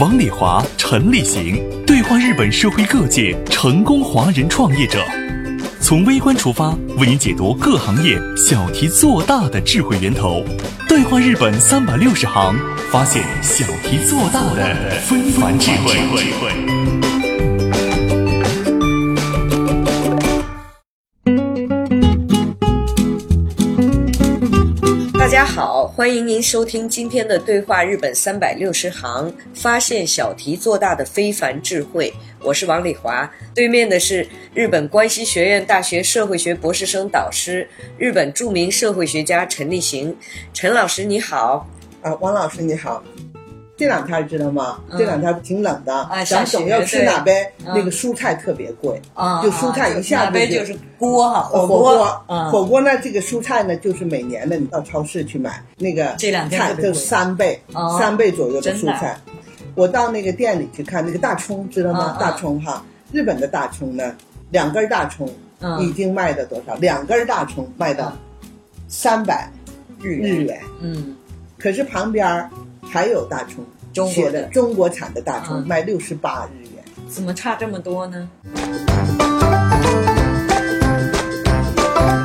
王礼华、陈立行对话日本社会各界成功华人创业者，从微观出发，为您解读各行业小题做大的智慧源头。对话日本三百六十行，发现小题做大的非凡智慧。欢迎您收听今天的《对话日本三百六十行》，发现小题做大的非凡智慧。我是王丽华，对面的是日本关西学院大学社会学博士生导师、日本著名社会学家陈立行。陈老师你好，啊，王老师你好。这两天知道吗？嗯。这两天挺冷的，啊咱总要吃哪呗？嗯。那个蔬菜特别贵，啊就蔬菜一下子就是锅哈，呃火锅，火锅。呢，这个蔬菜呢，就是每年的你到超市去买那个这两天菜就三倍哦，三倍左右的蔬菜。我到那个店里去看那个大葱，知道吗？大葱哈，日本的大葱呢，两根大葱嗯。已经卖到多少？两根大葱卖到三百日日元。嗯，可是旁边儿还有大葱，中国的写的中国产的大葱嗯卖六十八日元。怎么差这么多呢？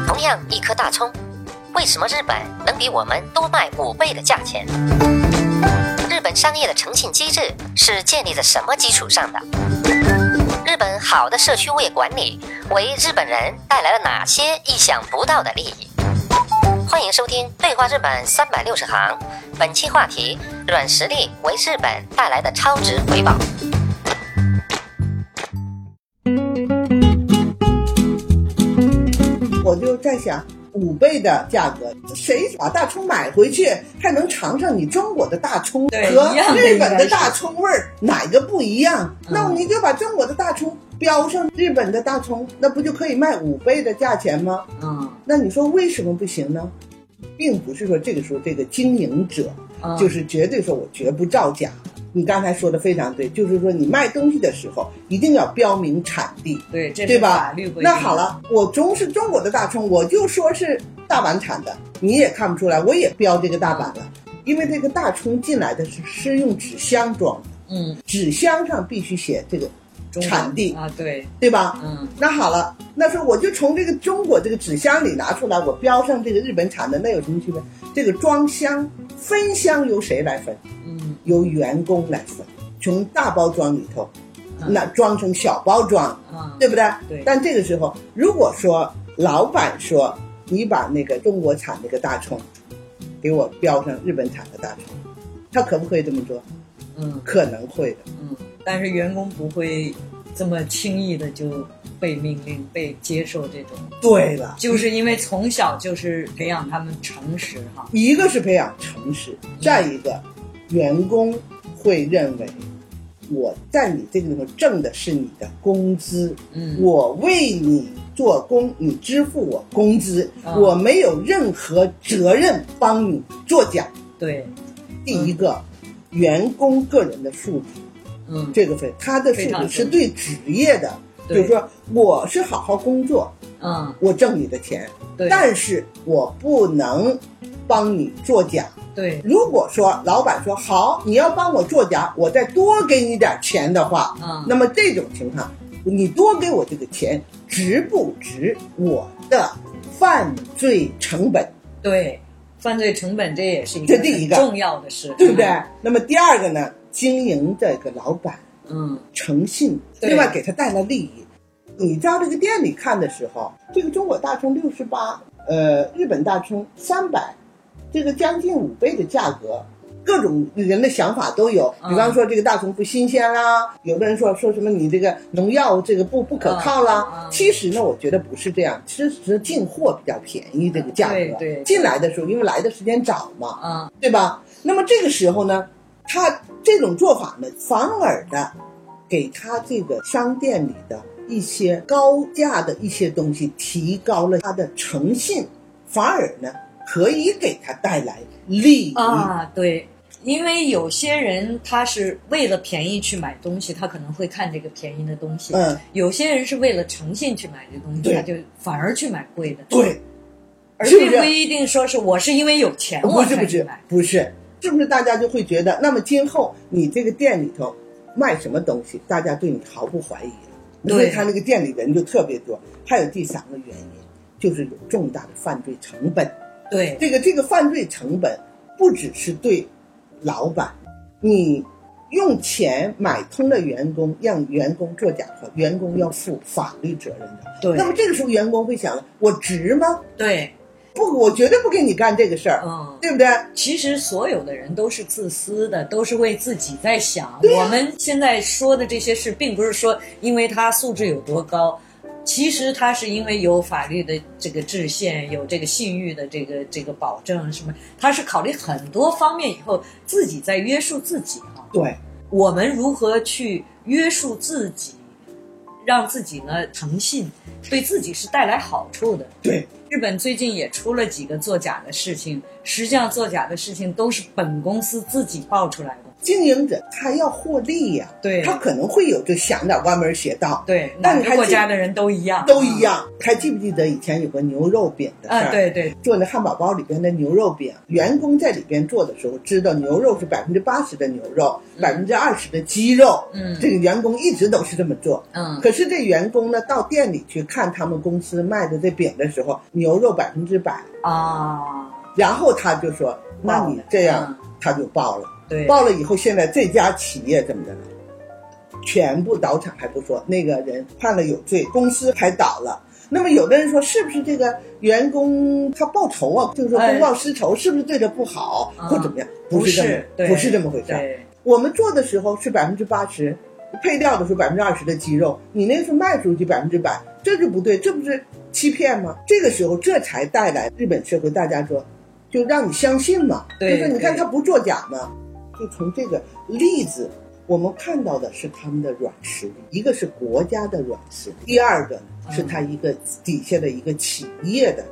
同样一颗大葱，为什么日本能比我们多卖五倍的价钱？日本商业的诚信机制是建立在什么基础上的？日本好的社区物业管理为日本人带来了哪些意想不到的利益？欢迎收听《对话日本三百六十行》，本期话题：软实力为日本带来的超值回报。我就在想，五倍的价格，谁把大葱买回去还能尝尝你中国的大葱和日本的大葱味儿哪个不一样？嗯那你就把中国的大葱标上日本的大葱，那不就可以卖五倍的价钱吗？嗯，那你说为什么不行呢？并不是说这个时候这个经营者嗯就是绝对说我绝不造假。你刚才说的非常对，就是说你卖东西的时候一定要标明产地，对，这是对吧法律。那好，了，我中是中国的大葱，我就说是大阪产的，你也看不出来，我也标这个大阪了，因为这个大葱进来的是是用纸箱装的，嗯，纸箱上必须写这个产地，啊，对，对吧？嗯，那好了，那说我就从这个中国这个纸箱里拿出来，我标上这个日本产的，那有什么区别？这个装箱分箱由谁来分？嗯，由员工来分，从大包装里头，嗯那装成小包装，啊，对不对？对但这个时候，如果说老板说你把那个中国产那个大葱，给我标上日本产的大葱，他可不可以这么做？嗯可能会的。嗯，但是员工不会这么轻易的就被命令、被接受这种，对了，就是因为从小就是培养他们诚实哈。一个是培养诚实，再一个，员工会认为我在你这个地方挣的是你的工资，嗯，我为你做工，你支付我工资，啊我没有任何责任帮你作假。对，第一个，员工个人的素质，嗯，这个费他的素非常质是对职业的，就是说我是好好工作，嗯，我挣你的钱，对，但是我不能帮你作假。对，如果说老板说好，你要帮我作假，我再多给你点钱的话，嗯。那么这种情况，你多给我这个钱，值不值我的犯罪成本？对，犯罪成本这也是一个这第一个很重要的事，对不对？那么第二个呢，经营这个老板嗯？诚信，另外给他带来利益。你到这个店里看的时候，这个中国大葱六十八，呃，日本大葱三百，这个将近五倍的价格，各种人的想法都有。嗯比方说这个大葱不新鲜啦，有的人说说什么你这个农药这个不不可靠啦。其实呢，我觉得不是这样，其实是进货比较便宜，这个价格。对对进来的时候，因为来的时间早嘛，嗯对吧？那么这个时候呢，他这种做法呢，反而的给他这个商店里的一些高价的一些东西提高了他的诚信，反而呢可以给他带来利益。啊，对，因为有些人他是为了便宜去买东西，他可能会看这个便宜的东西；嗯，有些人是为了诚信去买这东西，他就反而去买贵的。，对，而是不是并不一定说是我是因为有钱我是不是才去买。不是，是不是大家就会觉得，那么今后你这个店里头卖什么东西，大家对你毫不怀疑了，因为他那个店里人就特别多。还有第三个原因，就是有重大的犯罪成本。对这个这个犯罪成本不只是对老板，你用钱买通了员工，让员工做假货，员工要负法律责任的。对那么这个时候员工会想了，我值吗？对，不，我绝对不给你干这个事儿，嗯。对不对？其实所有的人都是自私的，都是为自己在想。我们现在说的这些事，并不是说因为他素质有多高，其实他是因为有法律的这个制限，有这个信誉的这个这个保证什么，他是考虑很多方面以后自己在约束自己哈。对，我们如何去约束自己，让自己呢诚信，对自己是带来好处的。对，日本最近也出了几个作假的事情，实际上作假的事情都是本公司自己爆出来的。经营者他要获利呀、对他可能会有就想点歪门邪道，对，但你还记国家的人都一样，都一样。还记不记得以前有个牛肉饼的事儿？啊。对对做那汉堡包里边的牛肉饼，员工在里边做的时候，知道牛肉是百分之八十的牛肉，百分之二十的鸡肉。嗯这个员工一直都是这么做。嗯可是这员工呢，到店里去看他们公司卖的这饼的时候，牛肉百分之百，啊，然后他就说：“那你这样，嗯他就报了。对，报了以后，现在这家企业怎么的了？全部倒产还不说，那个人判了有罪，公司还倒了。那么有的人说，是不是这个员工他报仇啊？就是说公报私仇，是不是对他不好、啊或怎么样？不是这么是，不是这么回事我们做的时候是百分之八十，配料的时候百分之二十的鸡肉，你那时候卖出去百分之百，这就不对，这不是欺骗吗？这个时候这才带来日本社会大家说，就让你相信嘛，对就是你看他不作假嘛，就从这个例子。我们看到的是他们的软实力，一个是国家的软实力，第二个呢是他一个底下的一个企业的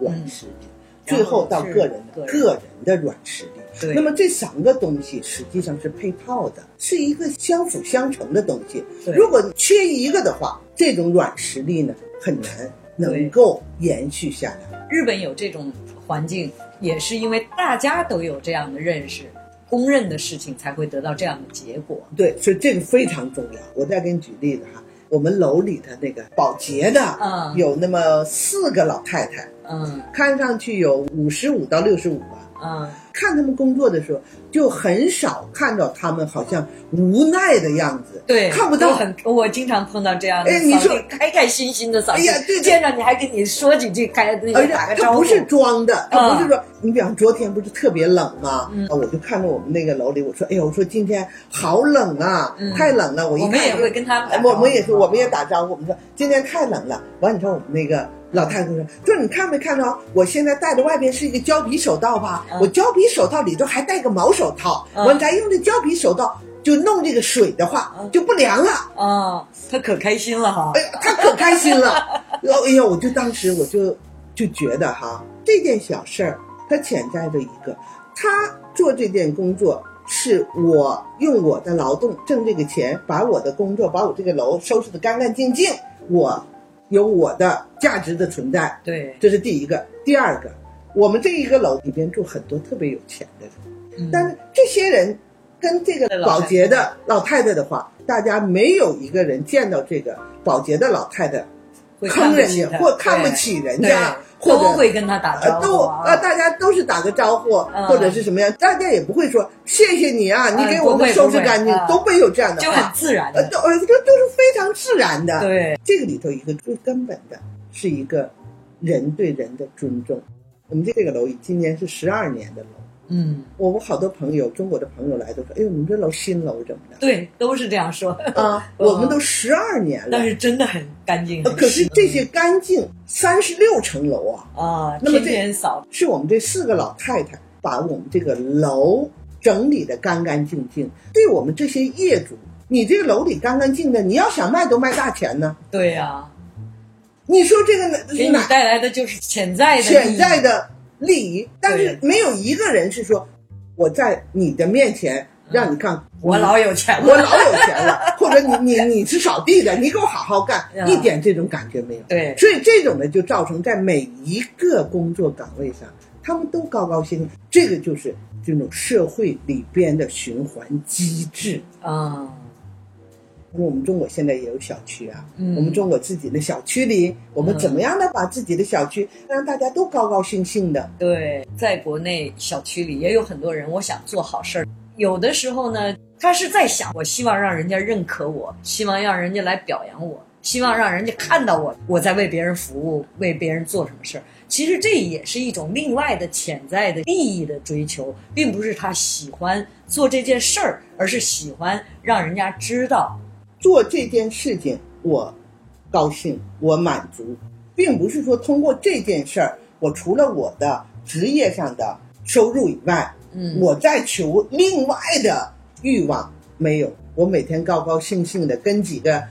软实力，最后到个人的个人的软实力。那么这三个东西实际上是配套的，是一个相辅相成的东西。如果缺一个的话，这种软实力呢很难能够延续下来。日本有这种环境，也是因为大家都有这样的认识，公认的事情才会得到这样的结果。对，所以这个非常重要。我再给你举例子哈，我们楼里的那个保洁的，嗯有那么四个老太太，嗯看上去有五十五到六十五吧。嗯，看他们工作的时候，就很少看到他们好像无奈的样子，对，看不到很，我经常碰到这样的哎你说开开心心的扫地，哎呀见着你还跟你说几句，开那而且个打个招呼，他不是装的，他不是嗯说，你比方昨天不是特别冷吗？啊我就看着我们那个楼里，我说，哎呦，我说今天好冷啊，嗯太冷了。我一看我们也会跟他我们也是，我们也打招呼，我们说今天太冷了。完，你知道我们那个老太太说，说你看没看着，我现在戴的外边是一个胶皮手套吧？嗯我胶皮手套里头还戴个毛手套，嗯完咱用这胶皮手套就弄这个水的话嗯就不凉了。啊，他可开心了哈哎，呀，他可开心了。哎呀，我就当时我就就觉得哈，这件小事儿，它潜在的一个，他做这件工作是我用我的劳动挣这个钱，把我的工作，把我这个楼收拾得干干净净，我有我的价值的存在，对，这是第一个。第二个，我们这一个楼里边住很多特别有钱的人。嗯。但是这些人跟这个保洁的老太太的话，大家没有一个人见到这个保洁的老太太会坑人家或看不起人家，或者都会跟他打招呃都啊呃大家都是打个招呼嗯。或者是什么样，大家也不会说谢谢你啊，你给我们收拾干净都没有这样的就很，自然的，呃都呃这都是非常自然的。对，这个里头一个最根本的是一个人对人的尊重。我们这个楼今年是十二年的楼。嗯，我们好多朋友，中国的朋友来都说：“哎呦，你们这楼新楼怎么的对，都是这样说，啊？我们都十二年了。但，是真的很干净，呃可是这些干净，三十六层楼啊，啊，那么天天扫，是我们这四个老太太把我们这个楼整理的干干净净，对我们这些业主你这个楼里干干净的，你要想卖都卖大钱呢。对呀、你说这个哪给你带来的就是潜在的潜在的利益，但是没有一个人是说我在你的面前让你看嗯。我老有钱了，我老有钱了，或者你你你是扫地的，你给我好好干，嗯。一点这种感觉没有。对。所以这种呢，就造成在每一个工作岗位上，他们都高高兴兴。这个就是这种社会里边的循环机制。啊，因为我们中国现在也有小区啊，嗯我们中国自己的小区里，我们怎么样的把自己的小区让大家都高高兴兴的？对，在国内小区里也有很多人，我想做好事儿。有的时候呢，他是在想，我希望让人家认可我，希望让人家来表扬我，希望让人家看到我，我在为别人服务，为别人做什么事儿。其实这也是一种另外的潜在的利益的追求，并不是他喜欢做这件事儿，而是喜欢让人家知道。做这件事情，我高兴，我满足，并不是说通过这件事儿，我除了我的职业上的收入以外，嗯，我再求另外的欲望没有。我每天高高兴兴的跟几个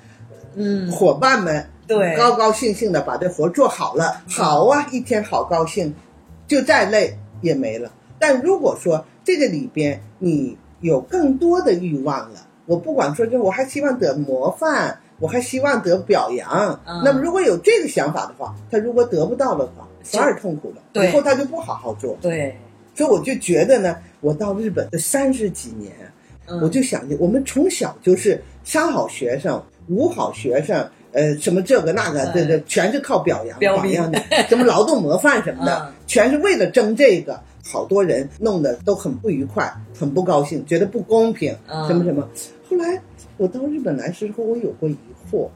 嗯，伙伴们，对高高兴兴的把这活做好了，好啊，一天好高兴，就再累也没了。但如果说这个里边你有更多的欲望了，我不管说，就是我还希望得模范，我还希望得表扬。嗯那么如果有这个想法的话，他如果得不到的话，反而痛苦了，对以后他就不好好做。对，所以我就觉得呢，我到日本这三十几年，嗯我就想着，我们从小就是三好学生、五好学生，呃，什么这个那个，对对全是靠表扬、榜样的，什么劳动模范什么的嗯，全是为了争这个。好多人弄得都很不愉快，很不高兴，觉得不公平，嗯什么什么。后来我到日本来时候，我有过疑惑，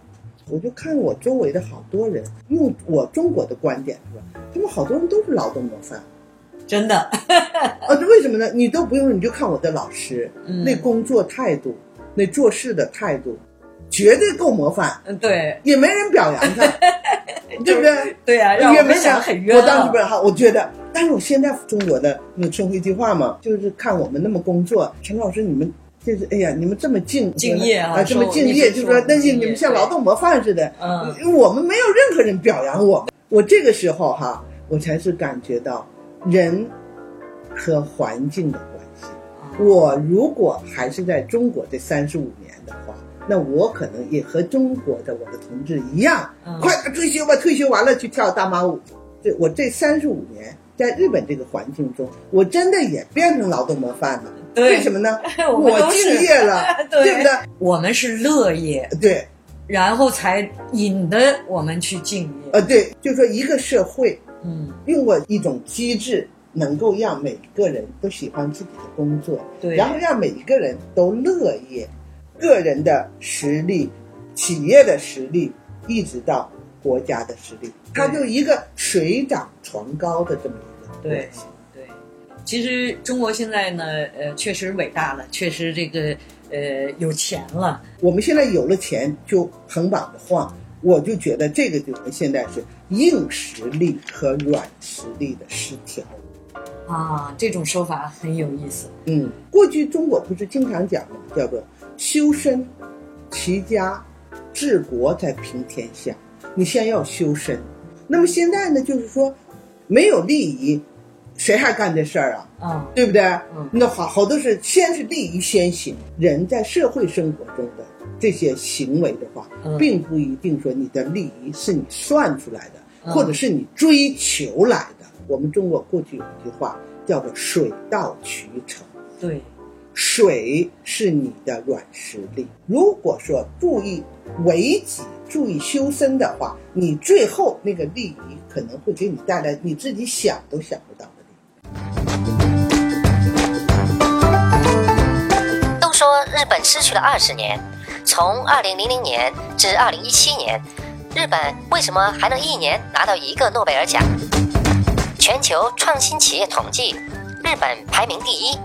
我就看我周围的好多人，用我中国的观点是吧？他们好多人都是劳动模范，真的，啊，这为什么呢？你都不用，你就看我的老师，嗯那工作态度，那做事的态度，绝对够模范，嗯，对，也没人表扬他，对不对？对呀、让我们也没人想很冤、啊。我当时不是哈，我觉得，但是我现在中国的那个春晖计划嘛，就是看我们那么工作，陈老师你们。就是哎呀，你们这么敬敬业啊啊，这么敬业，你是说就说那敬业你们像劳动模范似的，嗯我们没有任何人表扬我。我这个时候哈，我才是感觉到人和环境的关系。我如果还是在中国这三十五年的话，那我可能也和中国的我的同志一样，嗯快点退休吧，退休完了去跳大妈舞。这我这三十五年在日本这个环境中，我真的也变成劳动模范了。对为什么呢？我敬业了，对不对？我们是乐业，对，然后才引得我们去敬业。呃，对，就说一个社会嗯，用过一种机制，能够让每个人都喜欢自己的工作，对然后让每一个人都乐业，个人的实力、企业的实力，一直到国家的实力，它就一个水涨船高的这么一个对关系。对。其实中国现在呢，呃，确实伟大了，确实这个呃有钱了。我们现在有了钱就横绑着晃，我就觉得这个就是现在是硬实力和软实力的失调。啊，这种说法很有意思。嗯，过去中国不是经常讲吗？叫做修身、齐家、治国才平天下。你先要修身。那么现在呢，就是说，没有利益，谁还干这事儿啊？啊，对不对？嗯那好好多是先是利益先行，人在社会生活中的这些行为的话，嗯并不一定说你的利益是你算出来的，嗯或者是你追求来的。我们中国过去有一句话叫做“水到渠成”。对，水是你的软实力。如果说注意为己、注意修身的话，你最后那个利益可能会给你带来你自己想都想不到说日本失去了二十年，从二零零零年至二零一七年，日本为什么还能一年拿到一个诺贝尔奖？全球创新企业统计，日本排名第一。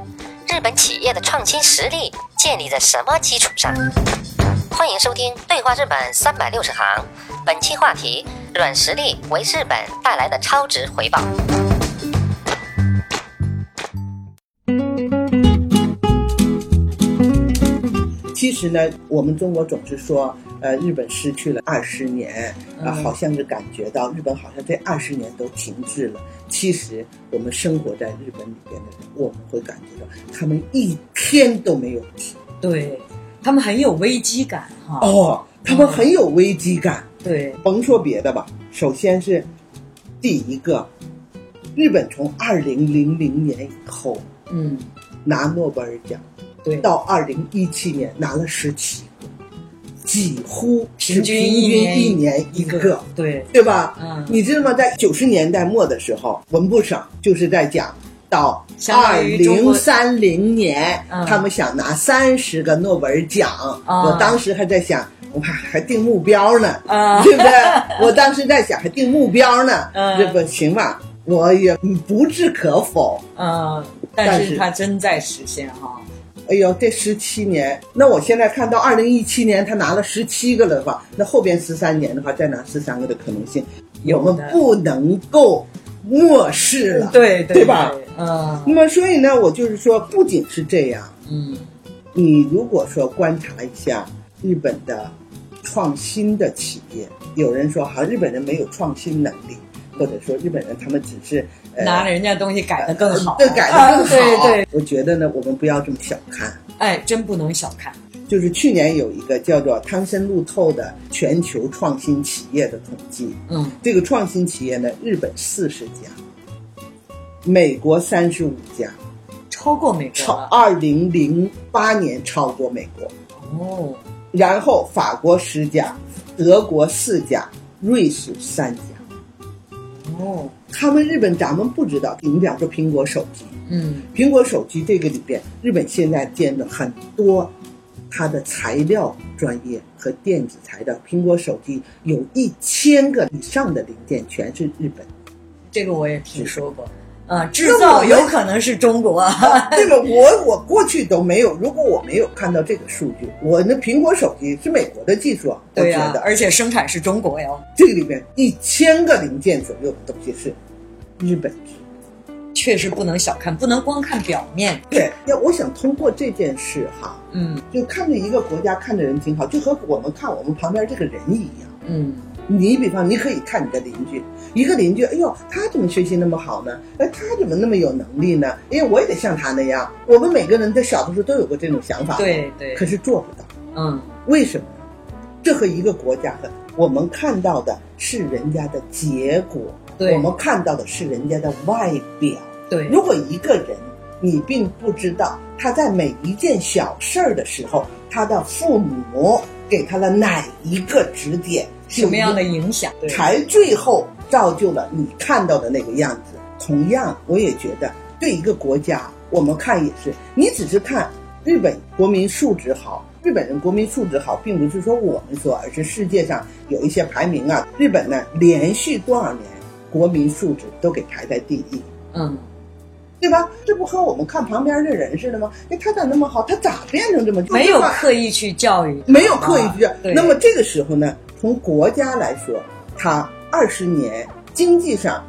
日本企业的创新实力建立在什么基础上？欢迎收听《对话日本三百六十行》，本期话题：软实力为日本带来的超值回报。实呢，我们中国总是说，呃，日本失去了二十年，啊、嗯好像是感觉到日本好像这二十年都停滞了。其实我们生活在日本里边的人，我们会感觉到他们一天都没有停。对他们很有危机感哈。哦，他们很有危机感。对，甭说别的吧，首先是第一个，日本从二零零零年以后嗯，拿诺贝尔奖，对，到二零一七年拿了十七个，几乎是平均一年一个，对，对吧？嗯你知道吗？在九十年代末的时候，文部省就是在讲。到相二零三零年，嗯他们想拿三十个诺贝尔奖。啊我当时还在想，我还还定目标呢，嗯 对不对？我当时在想，还定目标呢，嗯这不行吧？我也不置可否。嗯，但是它真在实现哈。哎呦，这十七年，那我现在看到二零一七年他拿了十七个了的话，那后边十三年的话，再拿十三个的可能性，我们不能够漠视了，对对吧？嗯。那么，所以呢，我就是说，不仅是这样，嗯你如果说观察一下日本的创新的企业，有人说哈，日本人没有创新能力，或者说日本人他们只是呃拿人家东西改的更好，对，改的更好。啊对对，我觉得呢，我们不要这么小看。哎，真不能小看。就是去年有一个叫做汤森路透的全球创新企业的统计，嗯这个创新企业呢，日本四十家，美国三十五家，超过美国超了二零零八年超过美国，哦，然后法国十家，德国四家，瑞士三家。哦，他们日本咱们不知道，你比方说苹果手机，嗯苹果手机这个里边，日本现在建的很多它的材料专业和电子材料。苹果手机有一千个以上的零件全是日本，这个我也听说过。啊，制造有可能是中国，对吧？我我过去都没有，如果我没有看到这个数据，我那苹果手机是美国的技术啊，我觉得而且生产是中国哟，这个里面一千个零件左右的东西是日本制。确实不能小看，不能光看表面。对，要我想通过这件事哈，嗯就看着一个国家看着人挺好，就和我们看我们旁边这个人一样。嗯，你比方，你可以看你的邻居，一个邻居，哎呦，他怎么学习那么好呢？哎，他怎么那么有能力呢？哎，我也得像他那样。我们每个人在小的时候都有过这种想法，，对对，可是做不到，嗯为什么？这和一个国家和我们看到的是人家的结果，对我们看到的是人家的外表。对，如果一个人你并不知道他在每一件小事儿的时候，他的父母给他了哪一个指点，什么样的影响？才最后造就了你看到的那个样子。同样，我也觉得对一个国家，我们看也是，你只是看日本国民素质好，日本人国民素质好，并不是说我们说，而是世界上有一些排名啊，日本呢连续多少年国民素质都给排在第一。嗯，对吧？这不和我们看旁边的人似的吗？哎，他咋那么好？他咋变成这么？没有刻意去教育，没有刻意去那么这个时候呢，从国家来说，它二十年经济上，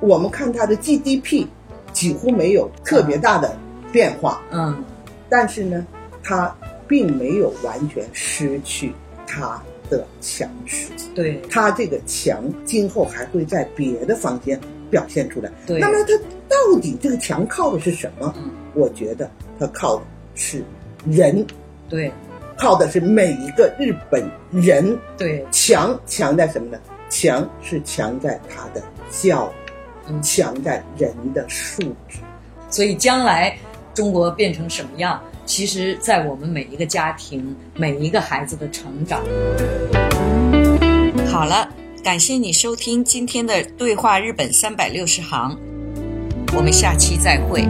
我们看它的 GDP 几乎没有特别大的变化，嗯但是呢，它并没有完全失去它的强势。对它这个强今后还会在别的方面表现出来。对那么它到底这个强靠的是什么？嗯我觉得它靠的是人，对靠的是每一个日本人。对，强强在什么呢？强是强在他的教育，嗯强在人的素质。所以将来中国变成什么样，其实，在我们每一个家庭、每一个孩子的成长。好了，感谢你收听今天的对话日本三百六十行，我们下期再会。